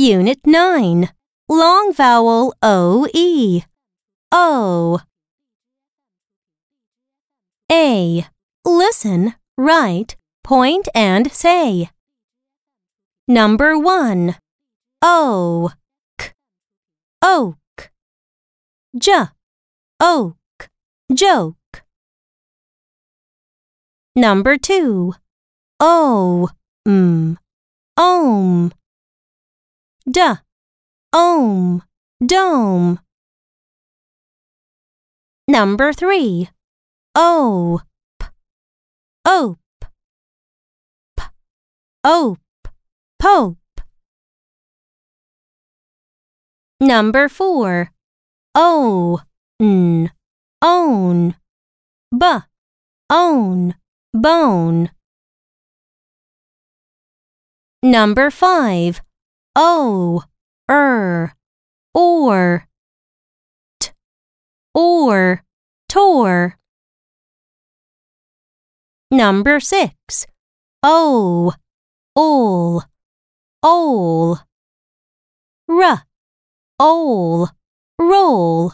Unit 9. Long vowel O-E. O. A. Listen, write, point and say. Number 1. O. K. Oak. J. Oak. Joke. Number 2. O. M. Ohm. D. Ohm. Dome. Number 3. O. P. Ope. P. Ope. Pope. Number 4. O. N. Own. B. Own. Bone. Number 5. O. Er. Or. T. Or. Tore. Number 6. O. Ol. Ol. R. Ol. Roll.